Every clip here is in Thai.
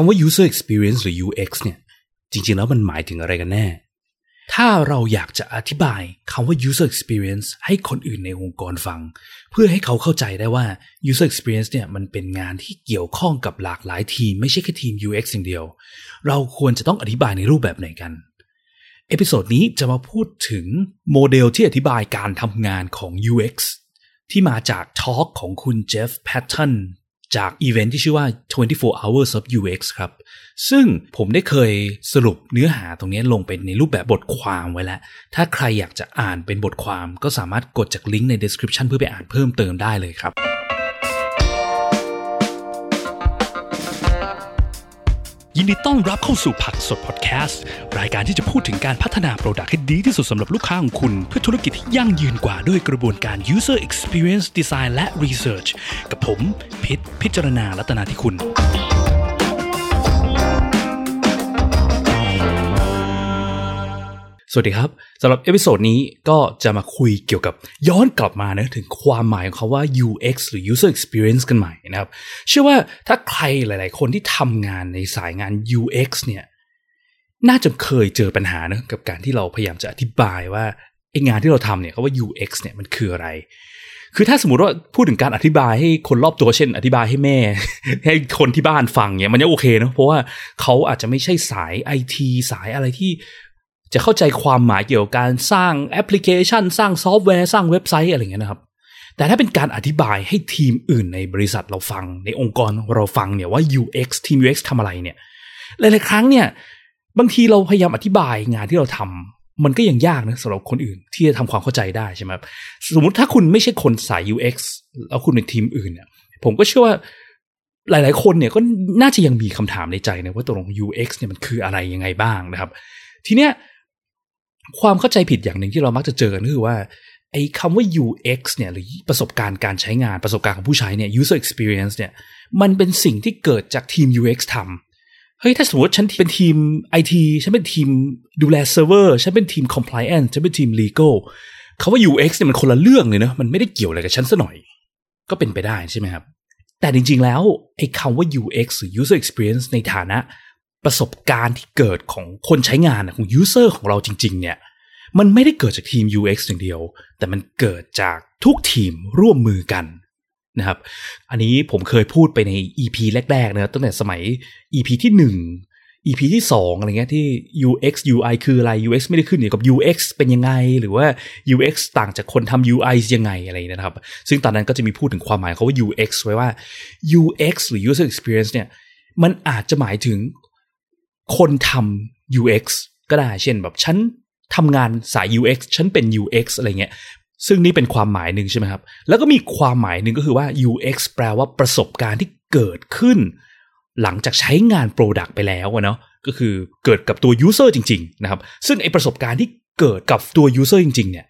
คำว่า user experience หรือ UX เนี่ย จริง ๆ แล้วมันหมายถึงอะไรกันแน่ ถ้าเราอยากจะอธิบายคำว่า user experience ให้คนอื่นในองค์กรฟัง เพื่อให้เขาเข้าใจได้ว่า user experience เนี่ยมันเป็นงานที่เกี่ยวข้องกับหลากหลายทีม ไม่ใช่แค่ทีม UX อย่างเดียว เราควรจะต้องอธิบายในรูปแบบไหนกัน episode นี้จะมาพูดถึงโมเดลที่อธิบายการทำงานของ UX ที่มาจาก talk ของคุณ Jeff Patton จากอีเวนท์ที่ชื่อว่า 24 hours of UX ครับ ซึ่งผมได้เคยสรุปเนื้อหาตรงนี้ลงไปในรูปแบบบทความไว้แล้ว ถ้าใครอยากจะอ่านเป็นบทความก็สามารถกดจากลิงก์ใน description เพื่อไปอ่านเพิ่มเติมได้เลยครับ ยินดีต้อนรับเข้าสู่ผักสดพอดแคสต์ รายการที่จะพูดถึงการพัฒนา product ให้ดีที่สุดสำหรับลูกค้าของคุณ เพื่อธุรกิจที่ยั่งยืนกว่าด้วยกระบวนการ user experience design และ research กับผมพิษพิจารณาลัตนาที่คุณ สวัสดีครับสำหรับ episode นี้ก็จะมาคุยเกี่ยวกับย้อนกลับมานะถึงความหมายของคำว่า UX หรือ User Experience กันใหม่นะครับ เชื่อว่าถ้าใครหลาย ๆ คนที่ทำงานในสายงาน UX เนี่ยน่าจะเคยเจอปัญหานะกับการที่เราพยายามจะอธิบายว่าไองานที่เราทำเนี่ยเขาว่า UX เนี่ยมันคืออะไร คือถ้าสมมติว่าพูดถึงการอธิบายให้คนรอบตัวเช่น อธิบายให้แม่ ให้คนที่บ้านฟังเนี่ยมันยังโอเคนะเพราะว่าเขาอาจจะไม่ใช่สายไอทีสายอะไรที่ จะเข้าใจความหมายเกี่ยวกับการสร้างแอปพลิเคชัน สร้างซอฟต์แวร์ สร้างเว็บไซต์อะไรเงี้ยนะครับ แต่ถ้าเป็นการอธิบายให้ทีมอื่นในบริษัทเราฟัง ในองค์กรเราฟังเนี่ยว่า UX ทีม UX ทำอะไรเนี่ยหลายๆครั้งเนี่ยบางทีเราพยายามอธิบายงานที่เราทำมันก็ยังยากนะสำหรับคนอื่นที่จะทำความเข้าใจได้ใช่ไหมสมมติถ้าคุณไม่ใช่คนสาย UX แล้วคุณเป็นทีมอื่นเนี่ยผมก็เชื่อว่าหลาย ๆ คนเนี่ยก็น่าจะยังมีคำถามในใจนะว่าตกลง UX เนี่ยมันคืออะไรยังไงบ้างนะครับ ทีเนี้ย ความเข้าใจผิดอย่างหนึ่งที่เรามักจะเจอก็คือว่าไอ้คำว่า UX เนี่ยหรือประสบการณ์การใช้งานประสบการณ์ของผู้ใช้เนี่ย user experience เนี่ยมันเป็นสิ่งที่เกิดจากทีม UX ทำเฮ้ยถ้าสมมติฉันเป็นทีม IT ฉันเป็นทีมดูแลเซิร์ฟเวอร์ฉันเป็นทีม compliance ฉันเป็นทีม legal คำว่า UX เนี่ยมันคนละเรื่องเลยเนะมันไม่ได้เกี่ยวอะไรกับฉันซะหน่อย ก็เป็นไปได้ใช่ไหมครับ แต่จริงๆแล้วไอ้คำว่า UX หรือ user experience ในฐานะ ประสบการณ์ที่เกิดของคนใช้งานของ user ของเราจริง ๆ เนี่ย มันไม่ได้เกิดจากทีม UX อย่างเดียว แต่มันเกิดจากทุกทีมร่วมมือกันนะครับ อันนี้ผมเคยพูดไปใน EP แรกๆนะตั้งแต่สมัย EP ที่ 1 EP ที่ 2 อะไรเงี้ยที่ UX UI คืออะไร UX ไม่ได้ขึ้นอยู่กับ UX เป็นยังไง หรือว่า UX ต่างจากคนทำ UI ยังไงอะไรนะครับ ซึ่งตอนนั้นก็จะมีพูดถึงความหมายเขาว่า UX ไว้ว่า UX หรือ User Experience เนี่ยมันอาจจะหมายถึง คนทำ UX ก็ได้ เช่นแบบฉันทำงานสาย UX ฉันเป็น UX อะไรเงี้ย ซึ่งนี่เป็นความหมายหนึ่งใช่ไหมครับ แล้วก็มีความหมายหนึ่งก็คือว่า UX แปลว่าประสบการณ์ที่เกิดขึ้น หลังจากใช้งาน Product ไปแล้วเนาะ ก็คือเกิดกับตัว User จริง ๆ นะครับ ซึ่งไอประสบการณ์ที่เกิดกับตัว User จริง ๆ เนี่ย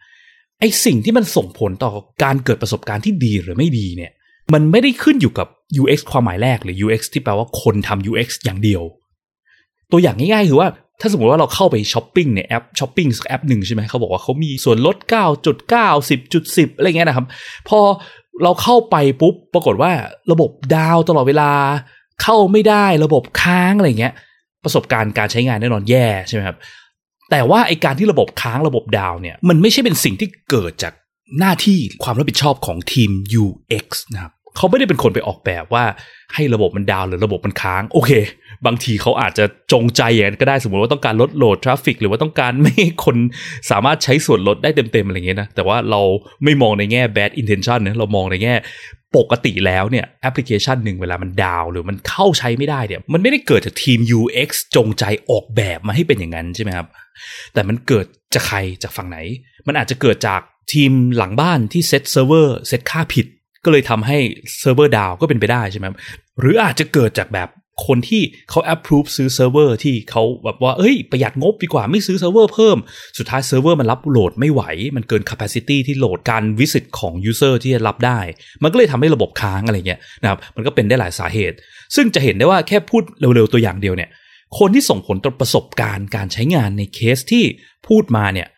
ไอสิ่งที่มันส่งผลต่อการเกิดประสบการณ์ที่ดีหรือไม่ดีเนี่ย มันไม่ได้ขึ้นอยู่กับ UX ความหมายแรกหรือ UX ที่แปลว่าคนทำ UX อย่างเดียว ตัวอย่างง่ายๆคือว่าถ้าสมมติว่าเราเข้าไปช้อปปิ้งในแอปช้อปปิ้งสักแอปหนึ่งใช่ไหมเขาบอกว่าเขามีส่วนลด 9.9 10.10 อะไรเงี้ยนะครับ พอเราเข้าไปปุ๊บ ปรากฏว่าระบบดาวตลอดเวลา เข้าไม่ได้ระบบค้างอะไรเงี้ย ประสบการณ์การใช้งานแน่นอนแย่ใช่ไหมครับ แต่ว่าไอการที่ระบบค้างระบบดาวเนี่ย มันไม่ใช่เป็นสิ่งที่เกิดจากหน้าที่ความรับผิดชอบของทีม UX นะครับเขาไม่ได้เป็นคนไปออกแบบว่าให้ระบบมัน down หรือระบบมันค้าง โอเค บางทีเขาอาจจะจงใจอย่างนั้นก็ได้สมมติว่าต้องการลด load traffic หรือว่าต้องการไม่ให้คนสามารถใช้ส่วนลดได้เต็มๆอะไรเงี้ยนะแต่ว่าเราไม่มองในแง่ bad intention นะเรามองในแง่ปกติแล้วเนี่ยแอปพลิเคชันหนึ่งเวลามัน down หรือมันเข้าใช้ไม่ได้เนี่ยมันไม่ได้เกิดจากทีม UX จงใจออกแบบมาให้เป็นอย่างนั้นใช่ไหมครับ แต่มันเกิดจากใครจากฝั่งไหน มันอาจจะเกิดจากทีมหลังบ้านที่เซตเซิร์ฟเวอร์เซตค่าผิด ก็เลยทำให้เซิร์ฟเวอร์ down ก็เป็นไปได้ใช่ไหมหรืออาจจะเกิดจากแบบ คนที่เขา approve ซื้อเซิร์ฟเวอร์ที่เขาแบบว่า เอ้ย ประหยัดงบดีกว่าไม่ซื้อเซิร์ฟเวอร์เพิ่ม สุดท้ายเซิร์ฟเวอร์มันรับ load ไม่ไหว มันเกิน capacity ที่ load การ visit ของ user ที่จะรับได้ มันก็เลยทำให้ระบบค้างอะไรเงี้ยนะครับ มันก็เป็นได้หลายสาเหตุ ซึ่งจะเห็นได้ว่าแค่พูดเร็วๆตัวอย่างเดียวเนี่ย คนที่ส่งผลต่อประสบการณ์การใช้งานในเคสที่พูดมาเนี่ย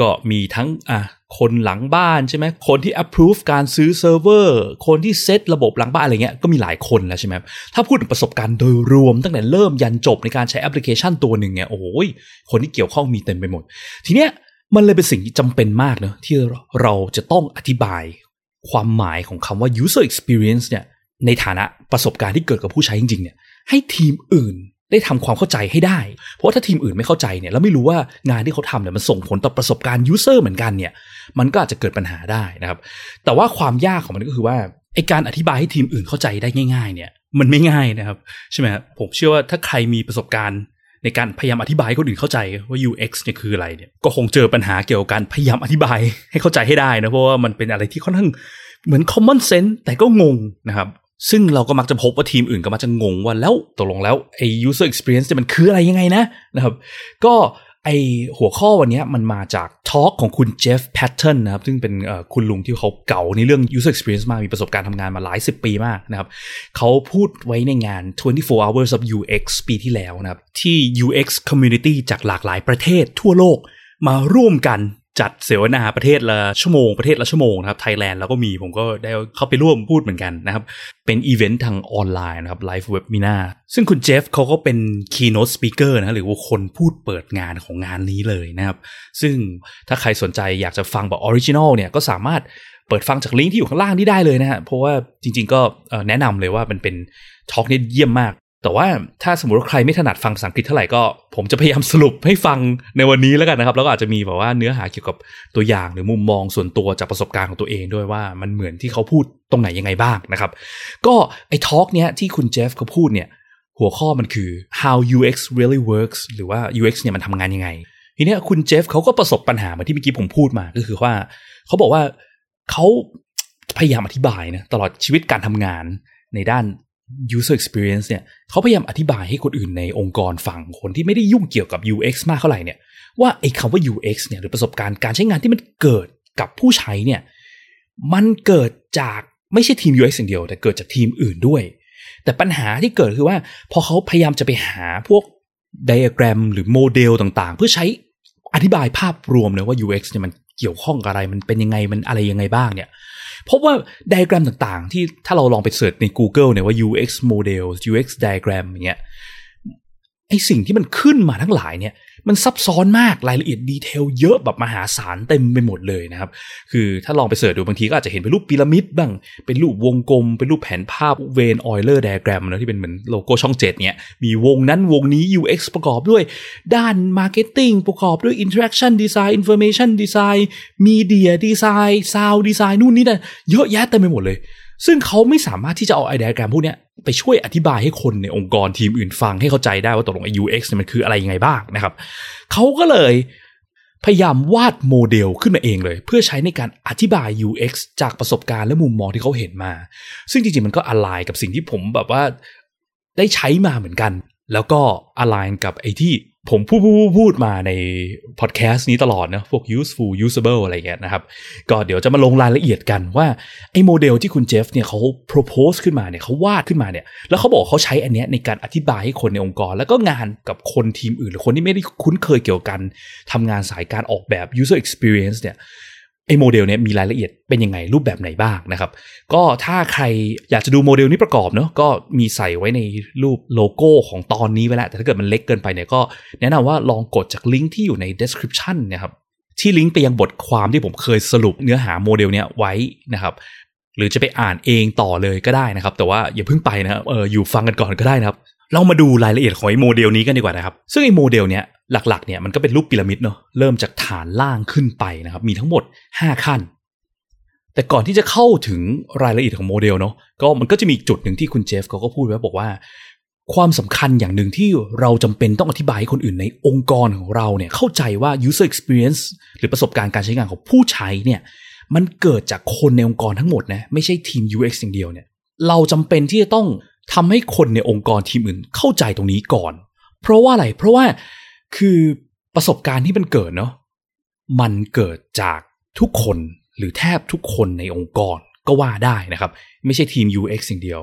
ก็มีทั้งอะคนหลังบ้านใช่ไหมคนที่ approve การซื้อเซิร์ฟเวอร์คนที่เซตระบบหลังบ้านอะไรเงี้ยก็มีหลายคนแล้วใช่ไหมถ้าพูดถึงประสบการณ์โดยรวมตั้งแต่เริ่มยันจบในการใช้แอปพลิเคชันตัวหนึ่งเนี่ยโอ้โหคนที่เกี่ยวข้องมีเต็มไปหมด ทีเนี้ยมันเลยเป็นสิ่งที่จำเป็นมากเนะที่เราจะต้องอธิบายความหมายของคำว่า user experience เนี่ยในฐานะประสบการณ์ที่เกิดกับผู้ใช้จริงๆเนี่ยให้ทีมอื่น ได้ทำความเข้าใจให้ได้ เพราะว่าถ้าทีมอื่นไม่เข้าใจเนี่ยแล้วไม่รู้ว่างานที่เขาทำเนี่ยมันส่งผลต่อประสบการณ์ยูเซอร์เหมือนกันเนี่ยมันก็อาจจะเกิดปัญหาได้นะครับ แต่ว่าความยากของมันก็คือว่าไอการอธิบายให้ทีมอื่นเข้าใจได้ง่าย ๆ เนี่ยมันไม่ง่ายนะครับใช่ไหมผมเชื่อว่าถ้าใครมีประสบการณ์ในการพยายามอธิบายให้คนอื่นเข้าใจว่า UX เนี่ยคืออะไรเนี่ยก็คงเจอปัญหาเกี่ยวกับการพยายามอธิบายให้เข้าใจให้ได้นะเพราะว่ามันเป็นอะไรที่ค่อนข้างเหมือน common sense แต่ก็งงนะครับ ซึ่งเราก็มักจะพบว่าทีมอื่นก็มักจะงงว่าแล้วตกลงแล้วไอ้ user experience มันคืออะไรยังไงนะนะครับ ก็ไอ้หัวข้อวันนี้มันมาจาก talk ของคุณ Jeff Patton นะครับ ซึ่งเป็นคุณลุงที่เขาเก๋าในเรื่อง user experience มาก มีประสบการณ์ทำงานมาหลายสิบปีมากนะครับ เขาพูดไว้ในงาน 24 hours of UX ปีที่แล้วนะครับ ที่ UX community จากหลากหลายประเทศทั่วโลกมาร่วมกัน จัดเสวนาประเทศละชั่วโมงประเทศละชั่วโมงนะครับไทยแลนด์แล้วก็มีผมก็ได้เข้าไปร่วมพูดเหมือนกันนะครับ เป็นอีเวนต์ทางออนไลน์นะครับ live webinarซึ่งคุณเจฟเขาก็เป็นคีย์โน e สปิเกอร์นะหรือว่าคนพูดเปิดงานของงานนี้เลยนะครับ ซึ่งถ้าใครสนใจอยากจะฟังแบบ original เนี่ยก็สามารถเปิดฟังจากลิงก์ที่อยู่ข้างล่างนี้ได้เลยนะฮะเพราะว่าจริง ๆ ก็แนะนำเลยว่ามันเป็น talk นี่เยี่ยมมาก แต่ว่าถ้าสมมติว่าใครไม่ถนัดฟังภาษาอังกฤษเท่าไหร่ก็ ผมจะพยายามสรุปให้ฟังในวันนี้แล้วกันนะครับ แล้วก็อาจจะมีแบบว่าเนื้อหาเกี่ยวกับตัวอย่างหรือมุมมองส่วนตัวจากประสบการณ์ของตัวเองด้วยว่ามันเหมือนที่เขาพูดตรงไหนยังไงบ้างนะครับ ก็ไอ้ทอล์กเนี้ยที่คุณเจฟเขาพูดเนี่ยหัวข้อมันคือ how UX really works หรือว่า UX เนี่ยมันทำงานยังไง ทีเนี้ยคุณเจฟเขาก็ประสบปัญหามาที่เมื่อกี้ผมพูดมาก็คือว่าเขาบอกว่าเขาพยายามอธิบายนะตลอดชีวิตการทำงานในด้าน user experience เนี่ยเขาพยายามอธิบายให้คนอื่นในองค์กรฟังคนที่ไม่ได้ยุ่งเกี่ยวกับ UX มากเท่าไหร่เนี่ยว่าไอ้คำว่า UX เนี่ยหรือประสบการณ์การใช้งานที่มันเกิดกับผู้ใช้เนี่ยมันเกิดจากไม่ใช่ทีม UX อย่างเดียว แต่เกิดจากทีมอื่นด้วย แต่ปัญหาที่เกิดคือว่า พอเขาพยายามจะไปหาพวกไดอะแกรมหรือโมเดลต่างๆ เพื่อใช้อธิบายภาพรวมเลยว่า UX เนี่ยมันเกี่ยวข้องกับอะไรมันเป็นยังไงมันอะไรยังไงบ้างเนี่ย พบว่าไดอะแกรมต่างๆ ที่ถ้าเราลองไปเสิร์ชใน Google เนี่ยว่า UX model UX diagram อย่างเงี้ยไอสิ่งที่มันขึ้นมาทั้งหลายเนี่ย มันซับซ้อนมากรายละเอียด detail เยอะแบบมหาศาลเต็มไปหมดเลยนะครับ คือถ้าลองไป search ดูบางทีก็อาจจะเห็นเป็นรูปพีระมิดบ้าง เป็นรูปวงกลม เป็นรูปแผนภาพ Venn-Euler diagram นะที่เป็นเหมือนโลโก้ช่องเจ็ดเนี่ย มีวงนั้นวงนี้ UX ประกอบด้วย ด้าน marketing ประกอบด้วย Interaction Design Information Design Media Design Sound Design นู่นนี่นั่นเยอะแยะเต็มไปหมดเลย ซึ่งเขาไม่สามารถที่จะเอาไอเดียแกรมพวกนี้ไปช่วยอธิบายให้คนในองค์กรทีมอื่นฟังให้เข้าใจได้ว่าตกลงไอ้ UX มันคืออะไรยังไงบ้างนะครับเขาก็เลยพยายามวาดโมเดลขึ้นมาเองเลย เพื่อใช้ในการอธิบาย UX จากประสบการณ์และมุมมองที่เขาเห็นมา ซึ่งจริงๆ มันก็อ l ายกับสิ่งที่ผมแบบว่าได้ใช้มาเหมือนกัน แล้วก็คล้ายกับไอ้ที่ ผมพูดพูดพูดมาในพอดแคสต์นี้ตลอดนะพวก useful usable อะไรเงี้ยนะครับ ก็เดี๋ยวจะมาลงรายละเอียดกันว่า ไอ้โมเดลที่คุณเจฟเนี่ยเขา propose ขึ้นมาเนี่ยเขาวาดขึ้นมาเนี่ย แล้วเขาบอกเขาใช้อันเนี้ยในการอธิบายให้คนในองค์กร แล้วก็งานกับคนทีมอื่น หรือคนที่ไม่ได้คุ้นเคยเกี่ยวกันทำงานสายการออกแบบ user experience เนี่ย ไอ้โมเดลเนี้ยมีรายละเอียดเป็นยังไงรูปแบบไหนบ้างนะครับ ก็ถ้าใครอยากจะดูโมเดลนี้ประกอบเนาะก็มีใส่ไว้ในรูปโลโก้ของตอนนี้ไว้แล้ว แต่ถ้าเกิดมันเล็กเกินไปเนี่ยก็แนะนำว่าลองกดจากลิงก์ที่อยู่ใน description นะครับที่ลิงก์ไปยังบทความที่ผมเคยสรุปเนื้อหาโมเดลเนี้ยไว้นะครับ หรือจะไปอ่านเองต่อเลยก็ได้นะครับ แต่ว่าอย่าเพิ่งไปนะเอออยู่ฟังกันก่อนก็ได้นะครับ เรามาดูรายละเอียดของไอ้โมเดลนี้กันดีกว่านะครับ ซึ่งไอ้โมเดลเนี้ยหลักๆเนี่ยมันก็เป็นรูปพีระมิดเนาะเริ่มจากฐานล่างขึ้นไปนะครับ มีทั้งหมด 5 ขั้น แต่ก่อนที่จะเข้าถึงรายละเอียดของโมเดลเนาะก็มันก็จะมีจุดหนึ่งที่คุณเจฟเขาก็พูดไว้บอกว่า ความสำคัญอย่างหนึ่งที่เราจำเป็นต้องอธิบายให้คนอื่นในองค์กรของเราเนี่ยเข้าใจว่า user experience หรือประสบการณ์การใช้งานของผู้ใช้เนี่ยมันเกิดจากคนในองค์กรทั้งหมดนะไม่ใช่ทีม UX อย่างเดียวเนี่ยเราจำเป็นที่จะต้อง ทำให้คนในองค์กรทีมอื่นเข้าใจตรงนี้ก่อน เพราะว่าอะไร เพราะว่าคือประสบการณ์ที่มันเกิดเนาะมันเกิดจากทุกคนหรือแทบทุกคนในองค์กรก็ว่าได้นะครับ ไม่ใช่ทีม UX สิ่งเดียว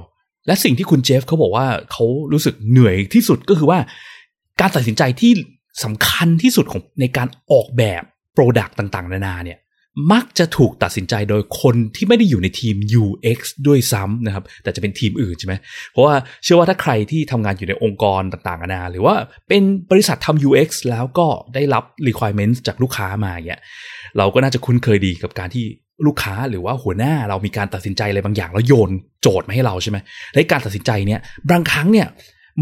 และสิ่งที่คุณเจฟเขาบอกว่าเขารู้สึกเหนื่อยที่สุดก็คือว่า การตัดสินใจที่สำคัญที่สุดของในการออกแบบ Product ต่าง ๆ นานาเนี่ย มักจะถูกตัดสินใจโดยคนที่ไม่ได้อยู่ในทีม UX ด้วยซ้ำนะครับ แต่จะเป็นทีมอื่นใช่ไหมเพราะว่าเชื่อว่าถ้าใครที่ทำงานอยู่ในองค์กรต่างๆนานาหรือว่าเป็นบริษัททำ UX แล้วก็ได้รับ requirements จากลูกค้ามาเนี่ยเราก็น่าจะคุ้นเคยดีกับการที่ลูกค้าหรือว่าหัวหน้าเรามีการตัดสินใจอะไรบางอย่างแล้วโยนโจทย์มาให้เราใช่ไหมและการตัดสินใจเนี่ยบางครั้งเนี่ย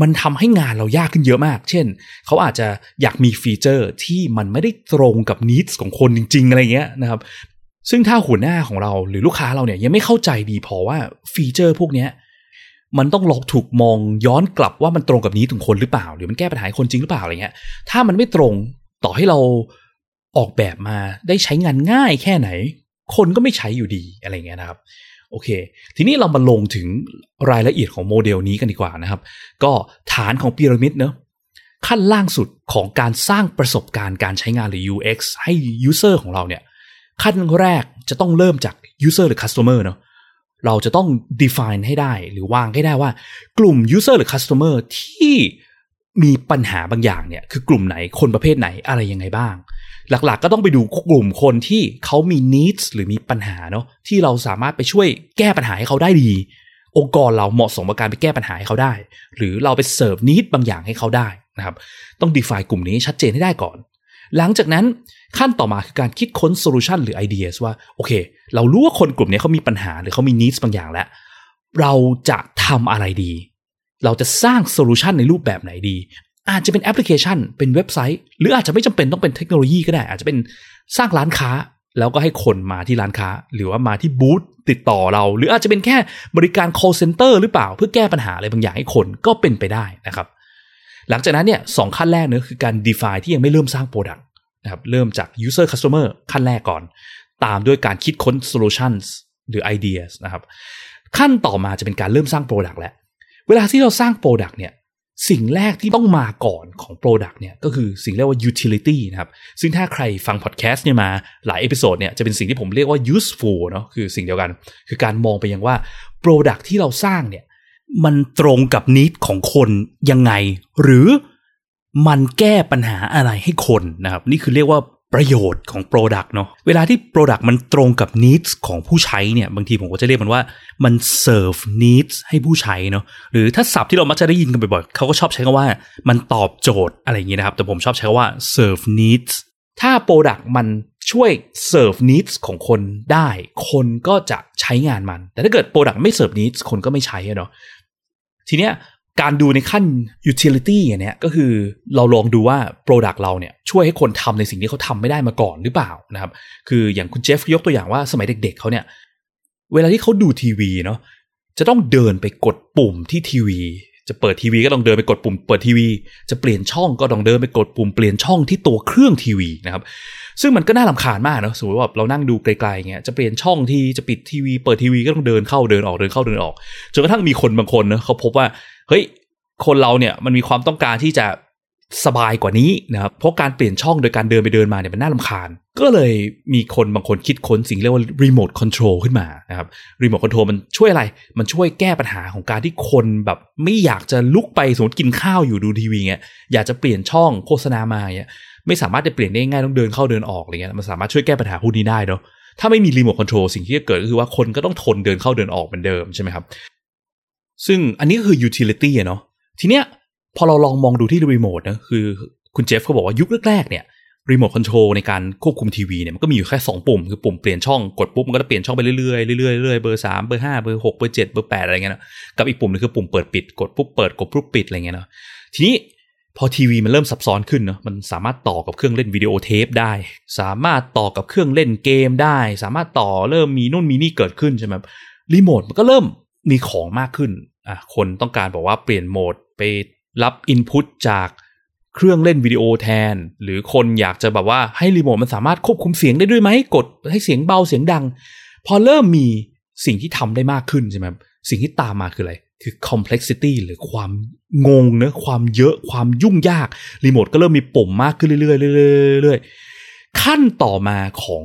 มันทำให้งานเรายากขึ้นเยอะมาก เช่น เขาอาจจะอยากมีฟีเจอร์ที่มันไม่ได้ตรงกับ needs ของคนจริง ๆ อะไรเงี้ยนะครับ ซึ่งถ้าหัวหน้าของเราหรือลูกค้าเราเนี่ยยังไม่เข้าใจดีพอว่าฟีเจอร์พวกเนี้ยมันต้องลอกถูกมองย้อนกลับว่ามันตรงกับ needs คนหรือเปล่า หรือมันแก้ปัญหาคนจริงหรือเปล่าอะไรเงี้ย ถ้ามันไม่ตรงต่อให้เราออกแบบมาได้ใช้งานง่ายแค่ไหน คนก็ไม่ใช้อยู่ดีอะไรเงี้ยนะครับ โอเค ทีนี้เรามาลงถึงรายละเอียดของโมเดลนี้กันดีกว่านะครับ ก็ฐานของพีระมิดเนาะขั้นล่างสุดของการสร้างประสบการณ์การใช้งานหรือ UX ให้ User ของเราเนี่ย ขั้นแรกจะต้องเริ่มจาก User หรือ Customer เนาะเราจะต้อง define ให้ได้หรือวางให้ได้ว่า กลุ่ม User หรือ Customer ที่ มีปัญหาบางอย่างเนี่ยคือกลุ่มไหนคนประเภทไหนอะไรยังไงบ้าง หลักๆ ก็ต้องไปดูกลุ่มคนที่เขามี needs หรือมีปัญหาเนาะที่เราสามารถไปช่วยแก้ปัญหาให้เขาได้ดี องค์กรเราเหมาะสมกับการไปแก้ปัญหาให้เขาได้ หรือเราไป serve needs บางอย่างให้เขาได้นะครับต้อง define กลุ่มนี้ชัดเจนให้ได้ก่อน หลังจากนั้นขั้นต่อมาคือการคิดค้น solution หรือไอเดียว่าโอเค เรารู้ว่าคนกลุ่มนี้เขามีปัญหาหรือเขามี needs บางอย่างแล้ว เราจะทำอะไรดี เราจะสร้าง solution ในรูปแบบไหนดี อาจจะเป็นแอปพลิเคชัน เป็นเว็บไซต์ หรืออาจจะไม่จำเป็นต้องเป็นเทคโนโลยีก็ได้ อาจจะเป็นสร้างร้านค้า แล้วก็ให้คนมาที่ร้านค้า หรือว่ามาที่บูธติดต่อเรา หรืออาจจะเป็นแค่บริการ call center หรือเปล่า เพื่อแก้ปัญหาอะไรบางอย่างให้คนก็เป็นไปได้นะครับหลังจากนั้นเนี่ยสองขั้นแรกเนื้อคือการ define ที่ยังไม่เริ่มสร้าง product นะครับเริ่มจาก user customer ขั้นแรกก่อน ตามด้วยการคิดค้น solutions หรือ ideas นะครับขั้นต่อมาจะเป็นการเริ่มสร้าง product แล้ว เวลาที่เราสร้าง product เนี่ยสิ่งแรกที่ต้องมาก่อนของ Product เนี่ยก็คือสิ่งเรียกว่า utility นะครับ ซึ่งถ้าใครฟังพอดแคสต์เนี่ยมาหลาย episode เนี่ยจะเป็นสิ่งที่ผมเรียกว่า useful เนาะคือสิ่งเดียวกัน คือการมองไปยังว่า Product ที่เราสร้างเนี่ยมันตรงกับ needs ของคนยังไง หรือมันแก้ปัญหาอะไรให้คนนะครับ นี่คือเรียกว่า ประโยชน์ของ Product เนาะเวลาที่ Product มันตรงกับ needs ของผู้ใช้เนี่ยบางทีผมก็จะเรียกมันว่ามัน serve needs ให้ผู้ใช้เนาะหรือถ้าศัพท์ที่เรามักจะได้ยินกันบ่อยๆเขาก็ชอบใช้คำว่ามันตอบโจทย์อะไรอย่างนี้นะครับ แต่ผมชอบใช้คำว่า serve needs ถ้า Product มันช่วย serve needs ของคนได้ คนก็จะใช้งานมัน แต่ถ้าเกิด Product ไม่ serve needs คนก็ไม่ใช้เนาะทีเนี้ย การดูในขั้น utility เนี่ยก็คือเราลองดูว่า product เราเนี่ยช่วยให้คนทำในสิ่งที่เขาทำไม่ได้มาก่อนหรือเปล่านะครับ คืออย่างคุณเจฟยกตัวอย่างว่าสมัยเด็กๆเขาเนี่ย เวลาที่เขาดูทีวีเนาะจะต้องเดินไปกดปุ่มที่ทีวี จะเปิดทีวีก็ต้องเดินไปกดปุ่มเปิดทีวี จะเปลี่ยนช่องก็ต้องเดินไปกดปุ่มเปลี่ยนช่องที่ตัวเครื่องทีวีนะครับ ซึ่งมันก็น่าลำคาญมากเนาะสมมติว่าเรานั่งดูไกลๆเงี้ยจะเปลี่ยนช่องที่จะปิดทีวีเปิดทีวีก็ต้องเดินเข้าเดินออกเดินเข้าเดินออกจนกระทั่งมีคนบางคนเนาะเขาพบว่าเฮ้ยคนเราเนี่ยมันมีความต้องการที่จะสบายกว่านี้นะครับเพราะการเปลี่ยนช่องโดยการเดินไปเดินมาเนี่ยมันน่าลำคาญ ก็เลยมีคนบางคนคิดค้นสิ่งเรียกว่ารีโมทคอนโทรลขึ้นมานะครับรีโมทคอนโทรลมันช่วยอะไร มันช่วยแก้ปัญหาของการที่คนแบบไม่อยากจะลุกไปสมมติกินข้าวอยู่ดูทีวีเงี้ยอยากจะเปลี่ยนช่องโฆษณามาเงี้ย ไม่สามารถจะเปลี่ยนได้ง่ายต้องเดินเข้าเดินออกอะไรเงี้ยมันสามารถช่วยแก้ปัญหาพวกนี้ได้เนาะถ้าไม่มีรีโมทคอนโทรลสิ่งที่จะเกิดก็คือว่าคนก็ต้องทนเดินเข้าเดินออกเหมือนเดิมใช่ไหมครับ ซึ่งอันนี้ก็คือ utility เนาะทีเนี้ยพอเราลองมองดูที่รีโมทนะคือคุณเจฟเขาบอกว่ายุคแรกๆเนี่ยรีโมทคอนโทรลในการควบคุมทีวีเนี่ยมันก็มีอยู่แค่2ปุ่ม คือปุ่มเปลี่ยนช่องกดปุ๊บ มันก็จะเปลี่ยนช่องไปเรื่อยๆเรื่อยๆเรื่อยๆเบอร์สามเบอร์ห้าเบอร์หกเบอร์เจ็ดเบอร์แปดอะไรเงี้ยนะกับอีกปุ่มนึงคือปุ่มเปิดปิดกดปุ๊บเปิดกดปุ๊บปิดอะไรเงี้ยนะทีนี้ พอทีวีมันเริ่มซับซ้อนขึ้นเนาะมันสามารถต่อกับเครื่องเล่นวิดีโอเทปได้ สามารถต่อกับเครื่องเล่นเกมได้ สามารถต่อเริ่มมีนู่นมีนี่เกิดขึ้นใช่ไหมรีโมทมันก็เริ่มมีของมากขึ้นอะคนต้องการบอกว่าเปลี่ยนโหมดไปรับอินพุตจากเครื่องเล่นวิดีโอแทน หรือคนอยากจะแบบว่าให้รีโมทมันสามารถควบคุมเสียงได้ด้วยไหมกดให้เสียงเบาเสียงดัง พอเริ่มมีสิ่งที่ทำได้มากขึ้นใช่ไหมสิ่งที่ตามมาคืออะไร คือ complexity หรือความงงเนะความเยอะความยุ่งยาก รีโมทก็เริ่มมีปุ่มมากขึ้นเรื่อยๆเรื่อยๆขั้นต่อมาของ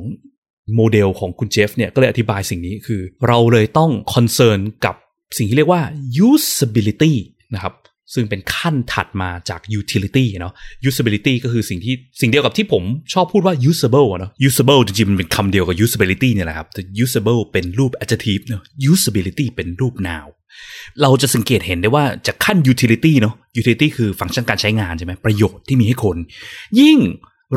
โมเดลของคุณเจฟเนี่ยก็เลยอธิบายสิ่งนี้คือ เราเลยต้อง concern กับสิ่งที่เรียกว่า usability นะครับซึ่งเป็นขั้นถัดมาจาก utility เนาะ usability ก็คือสิ่งที่สิ่งเดียวกับที่ผมชอบพูดว่า usable เนาะ usable จริงๆมันเป็นคำเดียวกับ usability เนี่ยแหละครับแต่ usable เป็นรูป adjective เนาะ usability เป็นรูป noun เราจะสังเกตเห็นได้ว่าจากขั้น utility เนาะ utility คือฟังก์ชันการใช้งานใช่ไหมประโยชน์ที่มีให้คน ยิ่ง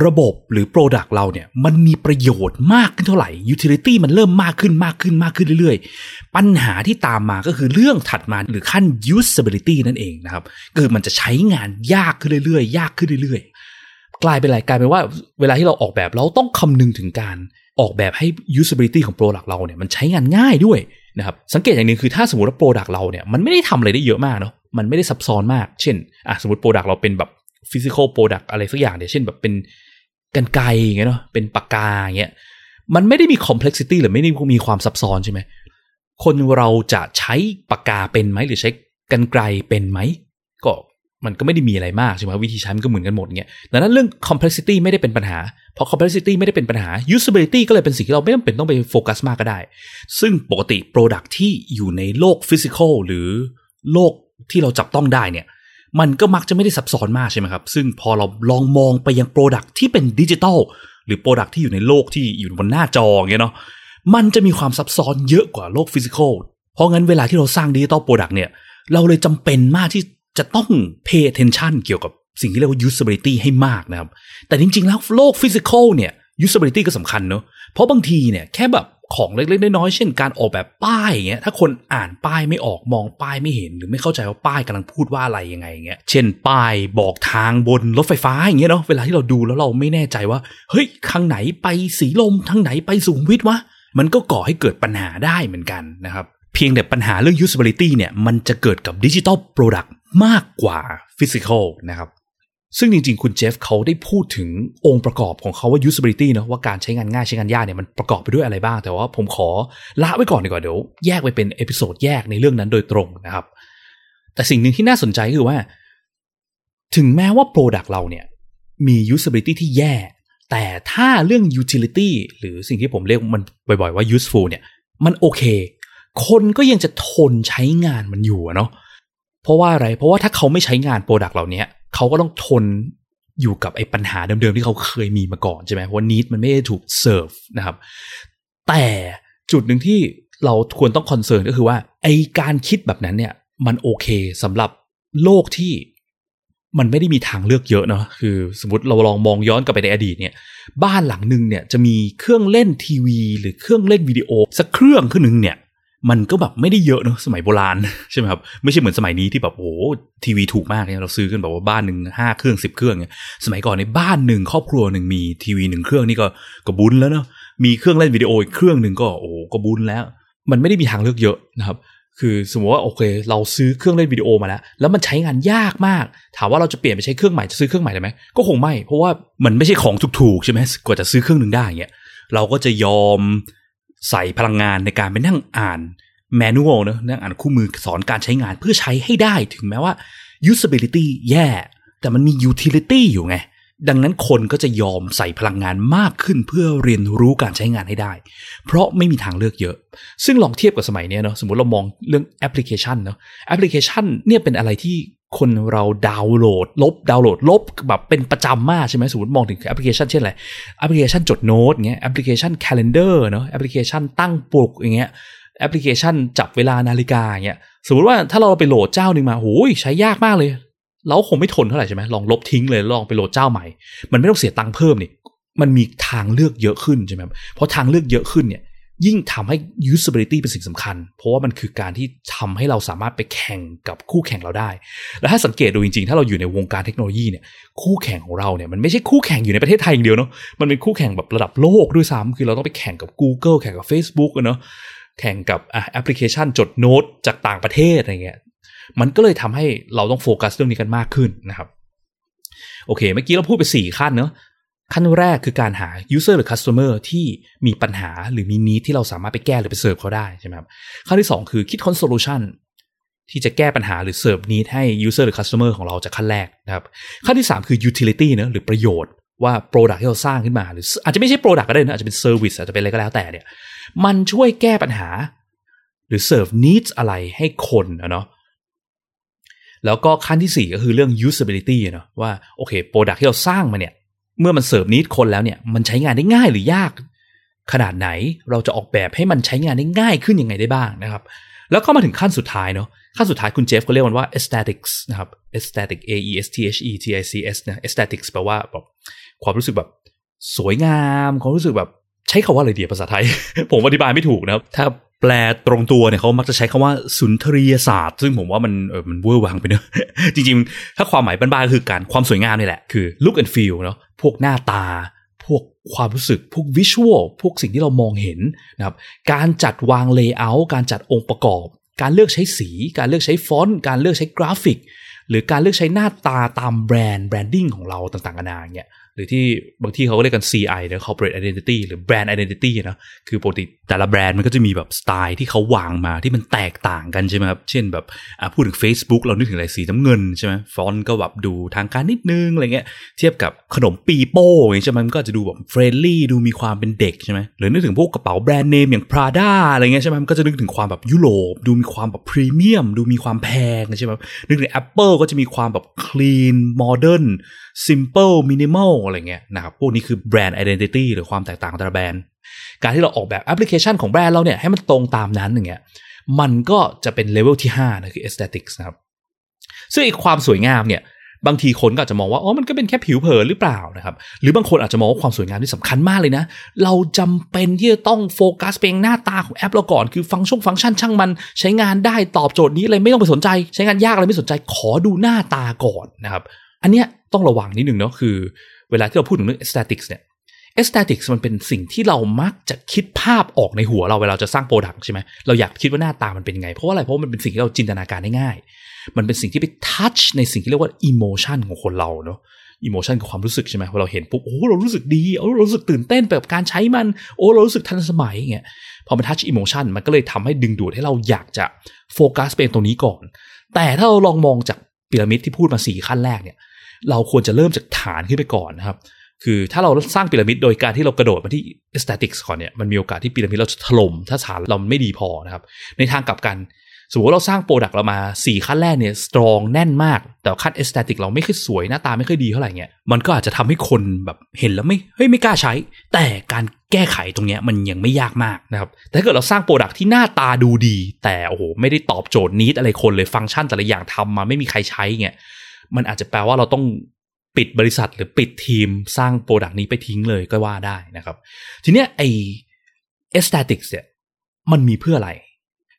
ระบบหรือ Product เราเนี่ย มันมีประโยชน์มากขึ้นเท่าไหร่ utility มันเริ่มมากขึ้นมากขึ้นมากขึ้นเรื่อยๆ ปัญหาที่ตามมาก็คือเรื่องถัดมาหรือขั้น usability นั่นเองนะครับคือมันจะใช้งานยากขึ้นเรื่อยๆ ยากขึ้นเรื่อยๆ กลายเป็นอะไรกลายเป็นว่าเวลาที่เราออกแบบเราต้องคำนึงถึงการออกแบบให้ usability ของ Product เราเนี่ยมันใช้งานง่ายด้วย นะครับสังเกตอย่างหนึ่งคือถ้าสมมติว่า product เราเนี่ยมันไม่ได้ทำอะไรได้เยอะมากเนาะมันไม่ได้ซับซ้อนมาก เช่นอะสมมติ product เราเป็นแบบ physical product อะไรสักอย่างเนี่ยเช่นแบบเป็นกรรไกรอย่างเงี้ยเนาะเป็นปากกาอย่างเงี้ยมันไม่ได้มี complexity หรือไม่ได้มีความซับซ้อนใช่ไหมคนเราจะใช้ปากกาเป็นไหมหรือใช้กันไกลเป็นไหม มันก็ไม่ได้มีอะไรมากใช่ไหมวิธีใช้มันก็เหมือนกันหมดเงี้ยดังนั้นเรื่อง complexity ไม่ได้เป็นปัญหา เพอ complexity ไม่ได้เป็นปัญหา usability ก็เลยเป็นสิ่งที่เราไม่จำเป็นต้องไปโฟกัสมากก็ได้ ซึ่งปกติ product ที่อยู่ในโลก physical หรือโลกที่เราจับต้องได้เนี่ยมันก็มักจะไม่ได้ซับซ้อนมากใช่ไหมครับ ซึ่งพอเราลองมองไปยังโปรดักที่เป็นดิจิตอลหรือโปรดักที่อยู่ในโลกที่อยู่บนหน้าจอเงี้ยเนาะมันจะมีความซับซ้อนเยอะกว่าโลก physical เพราะงั้นเวลาที่เราสร้าง digital product เนี่ย เราเลยจำเป็นมากที่ จะต้อง pay attention เกี่ยวกับสิ่งที่เรียกว่า usability ให้มากนะครับ แต่จริงๆ แล้วโลก physical เนี่ย usability ก็สำคัญเนาะเพราะบางทีเนี่ยแค่แบบของเล็กๆน้อยๆเช่นการออกแบบป้ายอย่างเงี้ยถ้าคนอ่านป้ายไม่ออกมองป้ายไม่เห็น หรือไม่เข้าใจว่าป้ายกำลังพูดว่าอะไรยังไงเงี้ยเช่นป้ายบอกทางบนรถไฟฟ้าอย่างเงี้ยเนาะเวลาที่เราดูแล้วเราไม่แน่ใจว่าเฮ้ยทางไหนไปสีลมทางไหนไปสุขุมวิทวะมันก็ก่อให้เกิดปัญหาได้เหมือนกันนะครับ เพียงแต่ปัญหาเรื่อง usability เนี่ยมันจะเกิดกับ digital product มากกว่า physical นะครับ ซึ่งจริง ๆ คุณเจฟเขาได้พูดถึงองค์ประกอบของเขาว่า usability นะว่าการใช้งานง่ายใช้งานยากเนี่ยมันประกอบไปด้วยอะไรบ้าง แต่ว่าผมขอละไว้ก่อนดีกว่าเดี๋ยวแยกไปเป็น episode แยกในเรื่องนั้นโดยตรงนะครับ แต่สิ่งหนึ่งที่น่าสนใจคือว่า ถึงแม้ว่า Product เราเนี่ยมี usability ที่แย่ แต่ถ้าเรื่อง utility หรือสิ่งที่ผมเรียกมันบ่อยๆว่า useful เนี่ย มันโอเค คนก็ยังจะทนใช้งานมันอยู่เนาะเพราะว่าอะไร เพราะว่าถ้าเขาไม่ใช้งาน Product เหล่านี้เขาก็ต้องทนอยู่กับไอ้ปัญหาเดิมๆที่เขาเคยมีมาก่อนใช่ไหมเพราะ need มันไม่ได้ถูกเซิร์ฟนะครับ แต่จุดหนึ่งที่เราควรต้อง concern ก็คือว่าไอการคิดแบบนั้นเนี่ย มันโอเคสำหรับโลกที่มันไม่ได้มีทางเลือกเยอะเนาะคือ สมมติเราลองมองย้อนกลับไปในอดีตเนี่ย บ้านหลังหนึ่งเนี่ยจะมีเครื่องเล่นทีวี หรือเครื่องเล่นวิดีโอสักเครื่องขึ้นหนึ่งเนี่ย มันก็แบบไม่ได้เยอะเนอะสมัยโบราณใช่ไหมครับไม่ใช่เหมือนสมัยนี้ที่แบบโอ้ทีวีถูกมากเนี่ยเราซื้อกันแบบว่าบ้านหนึ่งห้าเครื่องสิบเครื่องเนี่ยสมัยก่อนในบ้านหนึ่งครอบครัวหนึ่งมีทีวีหนึ่งเครื่องนี่ก็ก็บุญแล้วเนาะมีเครื่องเล่นวิดีโออีกเครื่องหนึ่งก็โอ้ก็บุญแล้ว มันไม่ได้มีทางเลือกเยอะนะครับ คือสมมติว่าโอเค เราซื้อเครื่องเล่นวิดีโอมาแล้ว แล้วมันใช้งานยากมาก ถามว่าเราจะเปลี่ยนไปใช้เครื่องใหม่จะซื้อเครื่องใหม่ได้ไหมก็คงไม่เพราะว่ามันไม่ใช่ของถูกๆใช่ไหมกว่าจะซื้อเครื่องหนึ่งได้เงี้ยเราก็จะยอม ใส่พลังงานในการไปนั่งอ่านแมนนวลเนอะนั่งอ่านคู่มือสอนการใช้งานเพื่อใช้ให้ได้ถึงแม้ว่า usability แย่ แต่มันมี utility อยู่ไง ดังนั้นคนก็จะยอมใส่พลังงานมากขึ้นเพื่อเรียนรู้การใช้งานให้ได้ เพราะไม่มีทางเลือกเยอะ ซึ่งลองเทียบกับสมัยนี้เนาะสมมติเรามองเรื่องแอปพลิเคชันเนาะแอปพลิเคชันเนี่ยเป็นอะไรที่ คนเราดาวน์โหลด ลบดาวน์โหลด ลบแบบเป็นประจำมากใช่ไหมสมมติมองถึงแอปพลิเคชันเช่นอะไรแอปพลิเคชันจดโน้ตเงี้ยแอปพลิเคชัน calendar เนาะแอปพลิเคชันตั้งปลุกอย่างเงี้ยแอปพลิเคชันจับเวลานาฬิกาอย่างเงี้ยสมมติว่าถ้าเราไปโหลดเจ้าหนึ่งมาโอ้ยใช้ยากมากเลย เราคงไม่ทนเท่าไหร่ใช่ไหมลองลบทิ้งเลยลองไปโหลดเจ้าใหม่ มันไม่ต้องเสียตังค์เพิ่มนี่มันมีทางเลือกเยอะขึ้นใช่ไหมเพราะทางเลือกเยอะขึ้นเนี่ย ยิ่งทำให้ usability เป็นสิ่งสำคัญ เพราะว่ามันคือการที่ทำให้เราสามารถไปแข่งกับคู่แข่งเราได้ แล้วถ้าสังเกตดูจริงๆ ถ้าเราอยู่ในวงการเทคโนโลยีเนี่ยคู่แข่งของเราเนี่ยมันไม่ใช่คู่แข่งอยู่ในประเทศไทยอย่างเดียวเนาะมันเป็นคู่แข่งแบบระดับโลกด้วยซ้ำคือเราต้องไปแข่งกับ Google แข่งกับ Facebook เนาะแข่งกับแอปพลิเคชันจดโน้ตจากต่างประเทศอะไรเงี้ยมันก็เลยทำให้เราต้องโฟกัสเรื่องนี้กันมากขึ้นนะครับโอเค เมื่อกี้เราพูดไป 4 ขั้นเนาะ ขั้นแรกคือการหา user หรือ customer ที่มีปัญหาหรือมี need ที่เราสามารถไปแก้หรือไปเสิร์ฟเขาได้ใช่ไหมครับขั้นที่ 2 คือคิดค้น solution ที่จะแก้ปัญหาหรือ serve need ให้ user หรือ customer ของเราจากขั้นแรกนะครับขั้นที่ 3 คือ utility เนะหรือประโยชน์ว่า Product ที่เราสร้างขึ้นมาหรืออาจจะไม่ใช่ Product ก็ได้นะอาจจะเป็น Service อาจจะเป็นอะไรก็แล้วแต่เนี่ยมันช่วยแก้ปัญหา หรือเสิร์ฟนิดอะไรให้คนนะเนาะแล้วก็ขั้นที่ 4 ก็คือเรื่อง usability เนาะว่าโอเคโปรดักที่เราสร้างมาเนี่ย เมื่อมันเสิร์ฟนิดคนแล้วเนี่ยมันใช้งานได้ง่ายหรือยาก ขนาดไหนเราจะออกแบบให้มันใช้งานได้ง่ายขึ้นยังไงได้บ้างนะครับ แล้วก็มาถึงขั้นสุดท้ายเนาะขั้นสุดท้ายคุณเจฟก็เรียกมันว่า aesthetics นะครับ aesthetic a e s t h e t i c s นะ aesthetics แปลว่าแบบความรู้สึกแบบสวยงาม ความรู้สึกแบบใช้คำว่าอะไรดีภาษาไทย ผมอธิบายไม่ถูกนะครับ ถ้า แปลตรงตัวเนี่ยเขามักจะใช้คำว่าสุนทรียศาสตร์ ซึ่งผมว่ามันเออมันเวอร์วังไปเนอะจริงๆ ถ้าความหมายบ้านๆคือการความสวยงามนี่แหละ คือ look and feel เนาะพวกหน้าตา พวกความรู้สึก พวก visual พวกสิ่งที่เรามองเห็นนะครับการจัดวาง layer การจัดองค์ประกอบ การเลือกใช้สี การเลือกใช้ฟอนต์การเลือกใช้กราฟิก หรือการเลือกใช้หน้าตาตามแบรนด์ branding ของเราต่างๆนานาเนี่ยหรือที่บางที่เขาก็เรียกกัน CI หรือ corporate identity หรือ brand identity นะคือปกติแต่ละแบรนด์มันก็จะมีแบบสไตล์ที่เขาวางมาที่มันแตกต่างกันใช่ไหมครับ เช่นแบบพูดถึง Facebook เรานึกถึงอะไรสีน้ำเงินใช่ไหมฟอนต์ก็แบบดูทางการนิดนึงอะไรเงี้ยเทียบกับขนมปีโป้อย่างใช่ไหมมันก็จะดูแบบ friendly ดูมีความเป็นเด็กใช่ไหมหรือนึกถึงพวกกระเป๋าแบรนด์เนมอย่าง Prada อะไรเงี้ยใช่ไหมมันก็จะนึกถึงความแบบยุโรปดูมีความแบบพรีเมียมดูมีความแพงใช่ไหมนึกถึง Apple ก็จะมีความแบบ clean modern simple minimal อะไรเงี้ยนะครับพวกนี้คือ brand identity หรือความแตกต่างของแต่ละแบรนด์ การที่เราออกแบบแอปพลิเคชันของแบรนด์เราเนี่ยให้มันตรงตามนั้นอย่างเงี้ยมันก็จะเป็นเลเวลที่5นะคือ aesthetics นะครับซึ่งไอความสวยงามเนี่ยบางทีคนก็อาจจะมองว่าอ๋อมันก็เป็นแค่ผิวเผินหรือเปล่านะครับหรือบางคนอาจจะมองว่าความสวยงามที่สำคัญมากเลยนะ เราจำเป็นที่จะต้องโฟกัสเพียงหน้าตาของแอปเราก่อนคือฟังก์ชันฟังก์ชันช่างมันใช้งานได้ตอบโจทย์ need อะไรไม่ต้องไปสนใจ ใช้งานยากอะไรไม่สนใจขอดูหน้าตาก่อนนะครับ อันเนี้ยต้องระวังนิดนึงเนาะคือเวลาที่เราพูดถึงเรื่อง aesthetics เนี่ย aesthetics มันเป็นสิ่งที่เรามักจะคิดภาพออกในหัวเราเวลาจะสร้าง product ใช่ไหมเราอยากคิดว่าหน้าตามันเป็นไง เพราะว่าอะไรเพราะว่ามันเป็นสิ่งที่เราจินตนาการได้ง่าย มันเป็นสิ่งที่ไป touch ในสิ่งที่เรียกว่า emotion ของคนเราเนาะ emotion คือความรู้สึกใช่ไหมพอเราเห็นปุ๊บโอ้เรารู้สึกดีโอ้เรารู้สึกตื่นเต้นแบบการใช้มัน โอ้เรารู้สึกทันสมัยเงี้ยพอมันทัช emotion มันก็เลยทำให้ดึงดูดให้เราอยากจะโฟกัสเป็นตรงนี้ก่อน แต่ถ้าเราลองมองจากพีระมิดที่พูดมาสี่ขั้นแรกเนี่ย เราควรจะเริ่มจากฐานขึ้นไปก่อนนะครับ คือถ้าเราสร้างพีระมิดโดยการที่เรากระโดดมาที่ aesthetics ก่อนเนี่ยมันมีโอกาสที่พีระมิดเราจะถล่มถ้าฐานเราไม่ดีพอนะครับ ในทางกลับกัน สมมติว่าเราสร้าง product เรามา 4 ขั้นแรกเนี่ย strong แน่นมาก แต่ขั้น aesthetic เราไม่ค่อยสวยหน้าตาไม่ค่อยดีเท่าไหร่เงี้ยมันก็อาจจะทำให้คนแบบเห็นแล้วไม่เฮ้ยไม่กล้าใช้ แต่การแก้ไขตรงเนี้ยมันยังไม่ยากมากนะครับแต่ถ้าเกิดเราสร้าง product ที่หน้าตาดูดี แต่โอ้โหไม่ได้ตอบโจทย์ need อะไรคนเลยฟังก์ชันแต่ละอย่างทำมาไม่มีใครใช้เงี้ย มันอาจจะแปลว่าเราต้องปิดบริษัทหรือปิดทีมสร้าง product นี้ไปทิ้งเลยก็ว่าได้นะครับ ทีเนี้ยไอ aesthetics เนี่ยมันมีเพื่ออะไร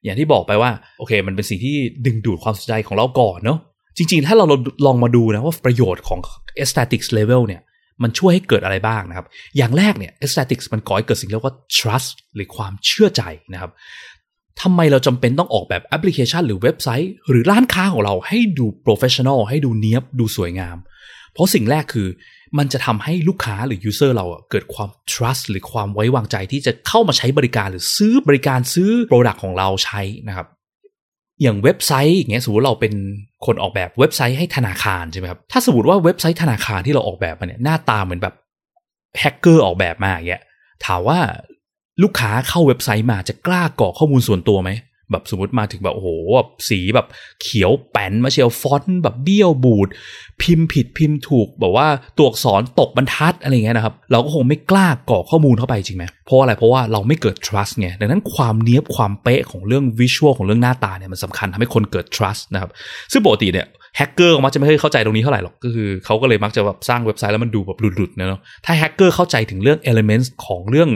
อย่างที่บอกไปว่า โอเค มันเป็นสิ่งที่ดึงดูดความสนใจของเราก่อนเนาะจริงๆ ถ้าเราลองมาดูนะว่าประโยชน์ของ aesthetics level เนี่ยมันช่วยให้เกิดอะไรบ้างนะครับ อย่างแรกเนี่ย aesthetics มันก่อให้เกิดสิ่งเรียกว่า trust หรือความเชื่อใจนะครับ ทำไมเราจำเป็นต้องออกแบบแอปพลิเคชันหรือเว็บไซต์ หรือร้านค้าของเราให้ดู professional ให้ดูเนี้ยบดูสวยงาม เพราะสิ่งแรกคือมันจะทำให้ลูกค้าหรือ user เราเกิดความ trust หรือความไว้วางใจที่จะเข้ามาใช้บริการหรือซื้อบริการซื้อ Product ของเราใช้นะครับอย่างเว็บไซต์อย่างเงี้ยสมมติเราเป็นคนออกแบบเว็บไซต์ให้ธนาคารใช่ไหมครับถ้าสมมติว่าเว็บไซต์ธนาคารที่เราออกแบบมาเนี่ยหน้าตาเหมือนแบบแฮกเกอร์ออกแบบมาอย่างเงี้ยถามว่า ลูกค้าเข้าเว็บไซต์มาจะกล้ากรอกข้อมูลส่วนตัวไหมแบบสมมติมาถึงแบบโอ้โหแบบสีแบบเขียวแปร๋นมาเชียวฟอนต์แบบเบี้ยวบูด พิมพ์ผิดพิมพ์ถูกแบบว่าตัวอักษรตกบรรทัดอะไรเงี้ยนะครับ เราก็คงไม่กล้ากรอกข้อมูลเข้าไปจริงไหมเพราะอะไรเพราะว่าเราไม่เกิด trust ไงดังนั้นความเนี้ยบความเป๊ะของเรื่อง visual ของเรื่องหน้าตาเนี่ยมันสำคัญทำให้คนเกิด trust นะครับซึ่งปกติเนี่ย แฮกเกอร์มักจะไม่เคยเข้าใจตรงนี้เท่าไหร่หรอก ก็คือเขาก็เลยมักจะแบบสร้างเว็บไซต์แล้วมันดูแบบหลุดๆนะเนาะ ถ้าแฮกเกอร์เข้าใจถึงเรื่อง elements ของเรื่อง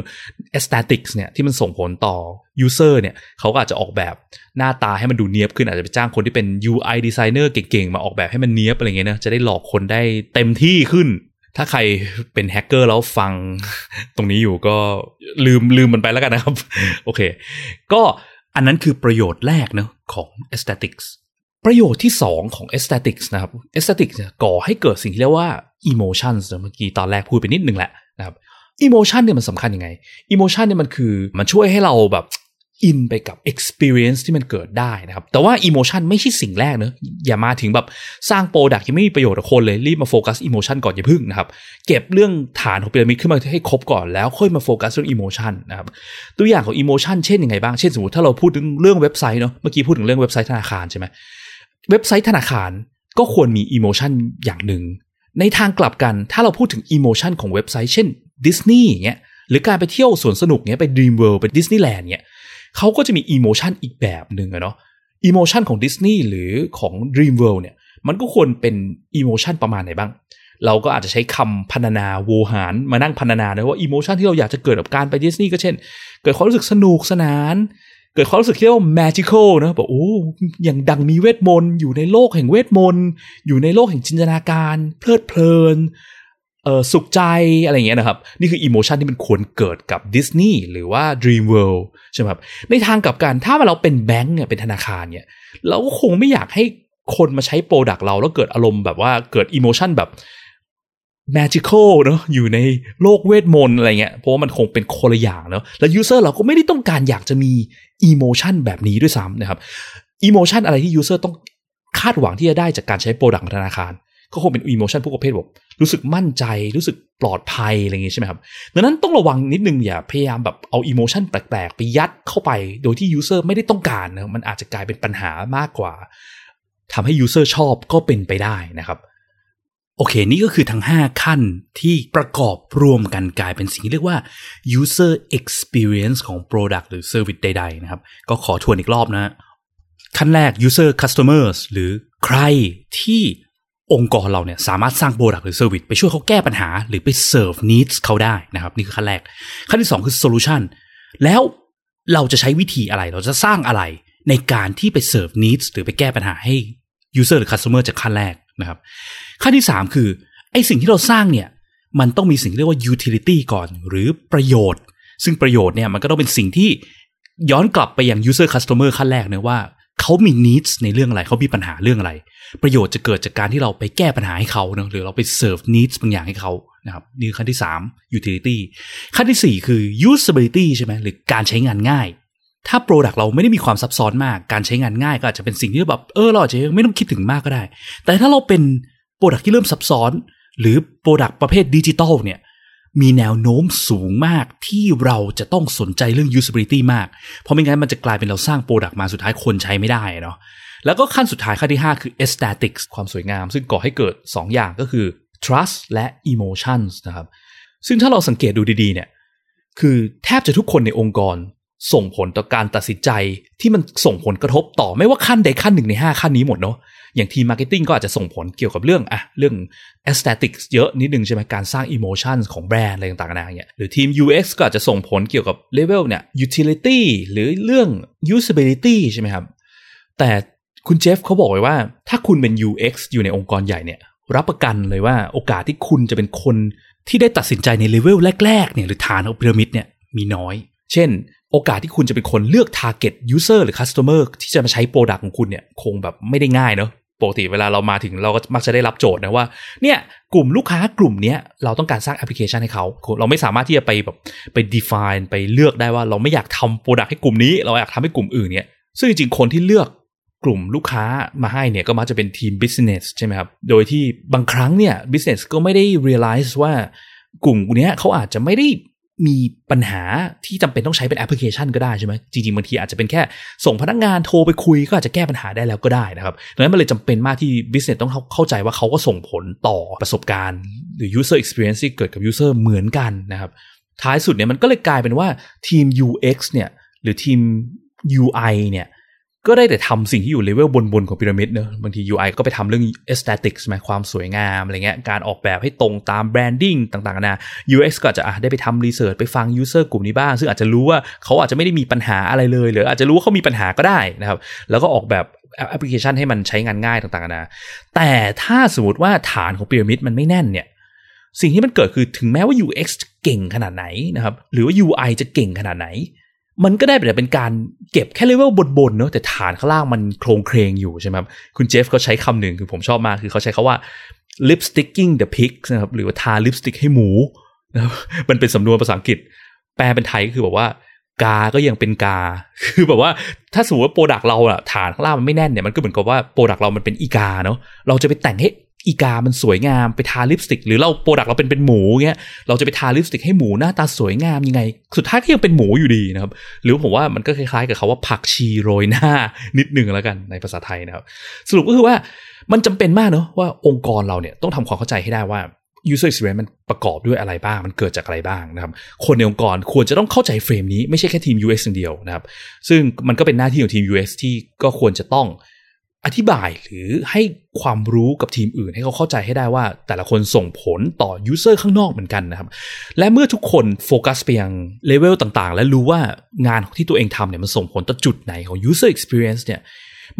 aesthetics เนี่ยที่มันส่งผลต่อ user เนี่ยเขาก็อาจจะออกแบบหน้าตาให้มันดูเนี้ยบขึ้นอาจจะไปจ้างคนที่เป็น UI designer เก่งๆ มาออกแบบให้มันเนี้ยบอะไรเงี้ยนะจะได้หลอกคนได้เต็มที่ขึ้นถ้าใครเป็นแฮกเกอร์แล้วฟังตรงนี้อยู่ก็ลืมลืมมันไปแล้วกันนะครับ โอเค ก็อันนั้นคือประโยชน์แรกเนาะของ aesthetics ประโยชน์ที่ 2 ของ aesthetics นะครับ aesthetics เนี่ยก่อให้เกิดสิ่งที่เรียกว่า emotions เมื่อกี้ตอนแรกพูดไปนิดนึงแหละนะครับ emotion เนี่ยมันสำคัญยังไง emotion เนี่ยมันคือมันช่วยให้เราแบบอินไปกับ experience ที่มันเกิดได้นะครับ แต่ว่า emotion ไม่ใช่สิ่งแรกเนอะอย่ามาถึงแบบสร้าง product ยังไม่มีประโยชน์กับคนเลย รีบมาโฟกัส emotion ก่อนอย่าพึ่งนะครับ เก็บเรื่องฐานของพีระมิดขึ้นมาให้ครบก่อนแล้วค่อยมาโฟกัสเรื่อง emotion นะครับ ตัวอย่างของ emotion เช่นยังไงบ้าง เช่นสมมติถ้าเราพูดถึงเรื่องเว็บไซต์เนาะเมื่อกี้พูดถึงเรื่องเว็บไซต์ธนาคารใช่ไหม เว็บไซต์ธนาคารก็ควรมี emotion อย่างหนึ่ง ในทางกลับกันถ้าเราพูดถึง emotion ของเว็บไซต์เช่นดิสนีย์เงี้ยหรือการไปเที่ยวสวนสนุกเงี้ยไป Dream World ไปดิสนีย์แลนด์เงี้ยเขาก็จะมี emotion อีกแบบหนึ่งอะเนาะ emotion ของดิสนีย์หรือของ Dream World เนี่ยมันก็ควรเป็น emotion ประมาณไหนบ้าง เราก็อาจจะใช้คำพรรณนาโวหารมานั่งพรรณนานะว่า emotion ที่เราอยากจะเกิดกับการไปดิสนีย์ก็เช่น เกิดความรู้สึกสนุกสนาน เกิดความรู้สึกที่เรียกว่า magical นะบอกโอ้อย่างกับมีเวทมนต์อยู่ในโลกแห่งเวทมนต์อยู่ในโลกแห่งจินตนาการ เพลิดเพลินเออสุขใจอะไรอย่างเงี้ยนะครับ นี่คือ emotion ที่มันควรเกิดกับดิสนีย์หรือว่า Dream World ใช่ไหมครับในทางกลับกันถ้าเราเป็นแบงก์เนี่ยเป็นธนาคารเนี่ยเราก็คงไม่อยากให้คนมาใช้ product เราแล้วเกิดอารมณ์แบบว่าเกิด emotion แบบ magical เนอะอยู่ในโลกเวทมนต์อะไรเงี้ยเพราะว่ามันคงเป็นคนละอย่างเนอะแล้ว user เราก็ไม่ได้ต้องการอยากจะมี emotion แบบนี้ด้วยซ้ำนะครับ emotion อะไรที่ user ต้องคาดหวังที่จะได้จากการใช้ product ธนาคาร ก็คงเป็น emotion พวกประเภทแบบรู้สึกมั่นใจรู้สึกปลอดภัยอะไรอย่างงี้ใช่ไหมครับดังนั้นต้องระวังนิดนึงอย่าพยายามแบบเอา emotion แปลกๆ ไปยัดเข้าไปโดยที่ user ไม่ได้ต้องการนะมันอาจจะกลายเป็นปัญหามากกว่าทำให้ยูเซอร์ชอบก็เป็นไปได้นะครับ โอเค นี่ก็คือทั้ง 5 ขั้นที่ประกอบรวมกันกลายเป็นสิ่งที่เรียกว่า user experience ของ product หรือ service ใด ๆ นะครับ ก็ขอทวนอีกรอบนะ ขั้นแรก user customers หรือใครที่องค์กรเราเนี่ยสามารถสร้าง product หรือ service ไปช่วยเขาแก้ปัญหา หรือไป serve needs เขาได้นะครับ นี่คือขั้นแรก ขั้นที่ 2 คือ solution แล้วเราจะใช้วิธีอะไร เราจะสร้างอะไรในการที่ไป serve needs หรือไปแก้ปัญหาให้ user หรือ customer จากขั้นแรก นะครับขั้นที่ 3 คือไอสิ่งที่เราสร้างเนี่ยมันต้องมีสิ่งเรียกว่า utility ก่อน หรือประโยชน์ ซึ่งประโยชน์เนี่ยมันก็ต้องเป็นสิ่งที่ย้อนกลับไปยัง user customer ขั้นแรกเนะว่าเขามี needs ในเรื่องอะไรเขามีปัญหาเรื่องอะไร ประโยชน์จะเกิดจากการที่เราไปแก้ปัญหาให้เขาเนะหรือเราไป serve needs บางอย่างให้เขานะครับนี่ขั้นที่ 3 utility ขั้นที่ 4 คือ usability ใช่ไหมหรือการใช้งานง่าย ถ้า Product เราไม่ได้มีความซับซ้อนมาก การใช้งานง่ายก็อาจจะเป็นสิ่งที่แบบเออเราอาจจะไม่ต้องคิดถึงมากก็ได้ แต่ถ้าเราเป็น Product ที่เริ่มซับซ้อน หรือ Product ประเภทดิจิตอลเนี่ยมีแนวโน้มสูงมากที่เราจะต้องสนใจเรื่อง usability มาก เพราะไม่งั้นมันจะกลายเป็นเราสร้าง Product มาสุดท้ายคนใช้ไม่ได้เนาะแล้วก็ขั้นสุดท้ายขั้นที่ 5 คือ aesthetics ความสวยงาม ซึ่งก่อให้เกิด 2 อย่างก็คือ trust และ emotions นะครับซึ่งถ้าเราสังเกตดูดีๆเนี่ยคือแทบจะทุกคนในองค์กร ส่งผลต่อการตัดสินใจที่มันส่งผลกระทบต่อไม่ว่าขั้นใดขั้นหนึ่งใน 5 ขั้นนี้หมดเนาะอย่างทีม marketing ก็อาจจะส่งผลเกี่ยวกับเรื่องอะเรื่อง aesthetics เยอะนิดนึงใช่ไหมการสร้าง emotion ของแบรนด์อะไรต่างๆนาเนี่ยหรือทีม UX ก็อาจจะส่งผลเกี่ยวกับ level เนี่ย utility หรือเรื่อง usability ใช่ไหมครับ แต่คุณเจฟเขาบอกไว้ว่า ถ้าคุณเป็น UX อยู่ในองค์กรใหญ่เนี่ยรับประกันเลยว่าโอกาสที่คุณจะเป็นคนที่ได้ตัดสินใจในเลเวลแรกๆเนี่ยหรือฐานของพีระมิดเนี่ยมีน้อย เช่น โอกาสที่คุณจะเป็นคนเลือก target user หรือ customer ที่จะมาใช้ product ของคุณเนี่ยคงแบบไม่ได้ง่ายเนาะปกติเวลาเรามาถึงเราก็มักจะได้รับโจทย์นะว่าเนี่ยกลุ่มลูกค้ากลุ่มนี้เราต้องการสร้างแอปพลิเคชันให้เขา เราไม่สามารถที่จะไปแบบไป define ไปเลือกได้ว่าเราไม่อยากทำ product ให้กลุ่มนี้ เราอยากทำให้กลุ่มอื่นเนี่ยซึ่งจริงๆคนที่เลือกกลุ่มลูกค้ามาให้เนี่ยก็มักจะเป็นทีม business ใช่ไหมครับ โดยที่บางครั้งเนี่ย business ก็ไม่ได้ realize ว่ากลุ่มนี้เขาอาจจะไม่ได้ มีปัญหาที่จำเป็นต้องใช้เป็นแอปพลิเคชันก็ได้ใช่ไหมจริงๆบางทีอาจจะเป็นแค่ส่งพนักงานโทรไปคุยก็อาจจะแก้ปัญหาได้แล้วก็ได้นะครับดังนั้นมันเลยจำเป็นมากที่ business ต้องเข้าใจว่าเขาก็ส่งผลต่อประสบการณ์ หรือ user experience ที่เกิดกับ user เหมือนกันนะครับท้ายสุดเนี่ยมันก็เลยกลายเป็นว่าทีม UX เนี่ยหรือทีม UI เนี่ย ก็ได้แต่ทำสิ่งที่อยู่เลเวลบนๆของพีระมิดเนอะบางที UI ก็ไปทำเรื่อง aesthetics ไหมความสวยงามอะไรเงี้ยการออกแบบให้ตรงตาม branding ต่างๆนะ UX ก็อาจจะได้ไปทำ research ไปฟัง user กลุ่มนี้บ้าง ซึ่งอาจจะรู้ว่าเขาอาจจะไม่ได้มีปัญหาอะไรเลย หรืออาจจะรู้ว่าเขามีปัญหาก็ได้นะครับแล้วก็ออกแบบแอปพลิเคชันให้มันใช้งานง่ายต่างๆนะแต่ถ้าสมมติว่าฐานของพีระมิดมันไม่แน่นเนี่ยสิ่งที่มันเกิดคือถึงแม้ว่า UX จะเก่งขนาดไหนนะครับหรือว่า UI จะเก่งขนาดไหน มันก็ได้แต่เป็นการเก็บแค่เลเวลบนๆเนอะแต่ฐานข้างล่างมันโคลงเคลงอยู่ใช่ไหมครับคุณเจฟเขาใช้คำหนึ่งคือผมชอบมากคือเขาใช้คำว่า lipsticking the pig นะครับหรือว่าทาลิปสติกให้หมูนะครับมันเป็นสำนวนภาษาอังกฤษ แปลเป็นไทยก็คือแบบว่ากา ก็ยังเป็นกา คือแบบว่าถ้าสมมติว่า product เราอะฐานข้างล่างมันไม่แน่นเนี่ยมันก็เหมือนกับว่า product เรามันเป็นอีกาเนาะ เราจะไปแต่งให้ อีกามันสวยงามไปทาลิปสติก หรือเรา product เราเป็นเป็นหมูเงี้ยเราจะไปทาลิปสติกให้หมูหน้าตาสวยงามยังไง สุดท้ายก็ยังเป็นหมูอยู่ดีนะครับ หรือผมว่ามันก็คล้ายๆกับเขาว่าผักชีโรยหน้านิดหนึ่งแล้วกันในภาษาไทยนะครับ สรุปก็คือว่ามันจำเป็นมากเนาะว่าองค์กรเราเนี่ยต้องทำความเข้าใจให้ได้ว่า user experience มันประกอบด้วยอะไรบ้าง มันเกิดจากอะไรบ้างนะครับ คนในองค์กรควรจะต้องเข้าใจ frame นี้ไม่ใช่แค่ทีม UX อย่างเดียวนะครับ ซึ่งมันก็เป็นหน้าที่ของทีม UX ที่ก็ควรจะต้อง อธิบายหรือให้ความรู้กับทีมอื่น ให้เขาเข้าใจให้ได้ว่า แต่ละคนส่งผลต่อ user ข้างนอกเหมือนกันนะครับ และเมื่อทุกคนโฟกัสไปยังเลเวลต่างๆ และรู้ว่างานที่ตัวเองทำเนี่ยมันส่งผลต่อจุดไหนของ user experience เนี่ย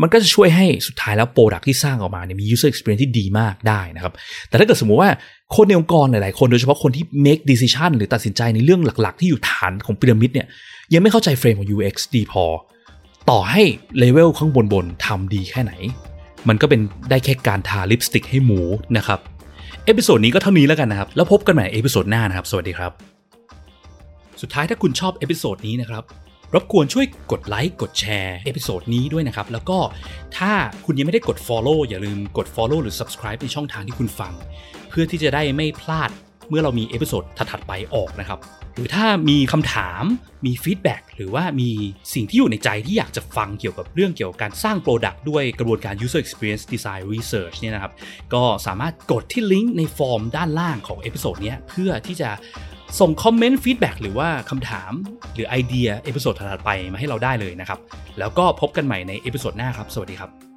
มันก็จะช่วยให้สุดท้ายแล้วโปรดักที่สร้างออกมาเนี่ยมี user experience ที่ดีมากได้นะครับ แต่ถ้าเกิดสมมุติว่าคนในองค์กรหลายๆ คนโดยเฉพาะคนที่ make decision หรือตัดสินใจในเรื่องหลักๆ ที่อยู่ฐานของพีระมิดเนี่ยยังไม่เข้าใจ frame ของ UX ดีพอ ต่อให้เลเวลข้างบนๆทำดีแค่ไหน มันก็เป็นได้แค่การทาลิปสติกให้หมูนะครับ episode นี้ก็เท่านี้แล้วกันนะครับ แล้วพบกันใหม่ episode หน้านะครับ สวัสดีครับ สุดท้ายถ้าคุณชอบ episode นี้นะครับรบกวนช่วยกดไลค์กดแชร์ episode นี้ด้วยนะครับ แล้วก็ถ้าคุณยังไม่ได้กด Follow อย่าลืมกด Follow หรือ Subscribe ในช่องทางที่คุณฟัง เพื่อที่จะได้ไม่พลาดเมื่อเรามี episode ถัดๆไปออกนะครับ หรือถ้ามีคำถามมี feedback หรือว่ามีสิ่งที่อยู่ในใจที่อยากจะฟังเกี่ยวกับเรื่องเกี่ยวกับการสร้าง Product ด้วยกระบวนการ User Experience Design Research เนี่ยนะครับ ก็สามารถกดที่ลิงก์ในฟอร์มด้านล่างของ episode นี้เพื่อที่จะส่งคอมเมนต์ feedback หรือว่าคำถามหรือไอเดีย episode ถัดไปมาให้เราได้เลยนะครับ แล้วก็พบกันใหม่ใน episode หน้าครับ สวัสดีครับ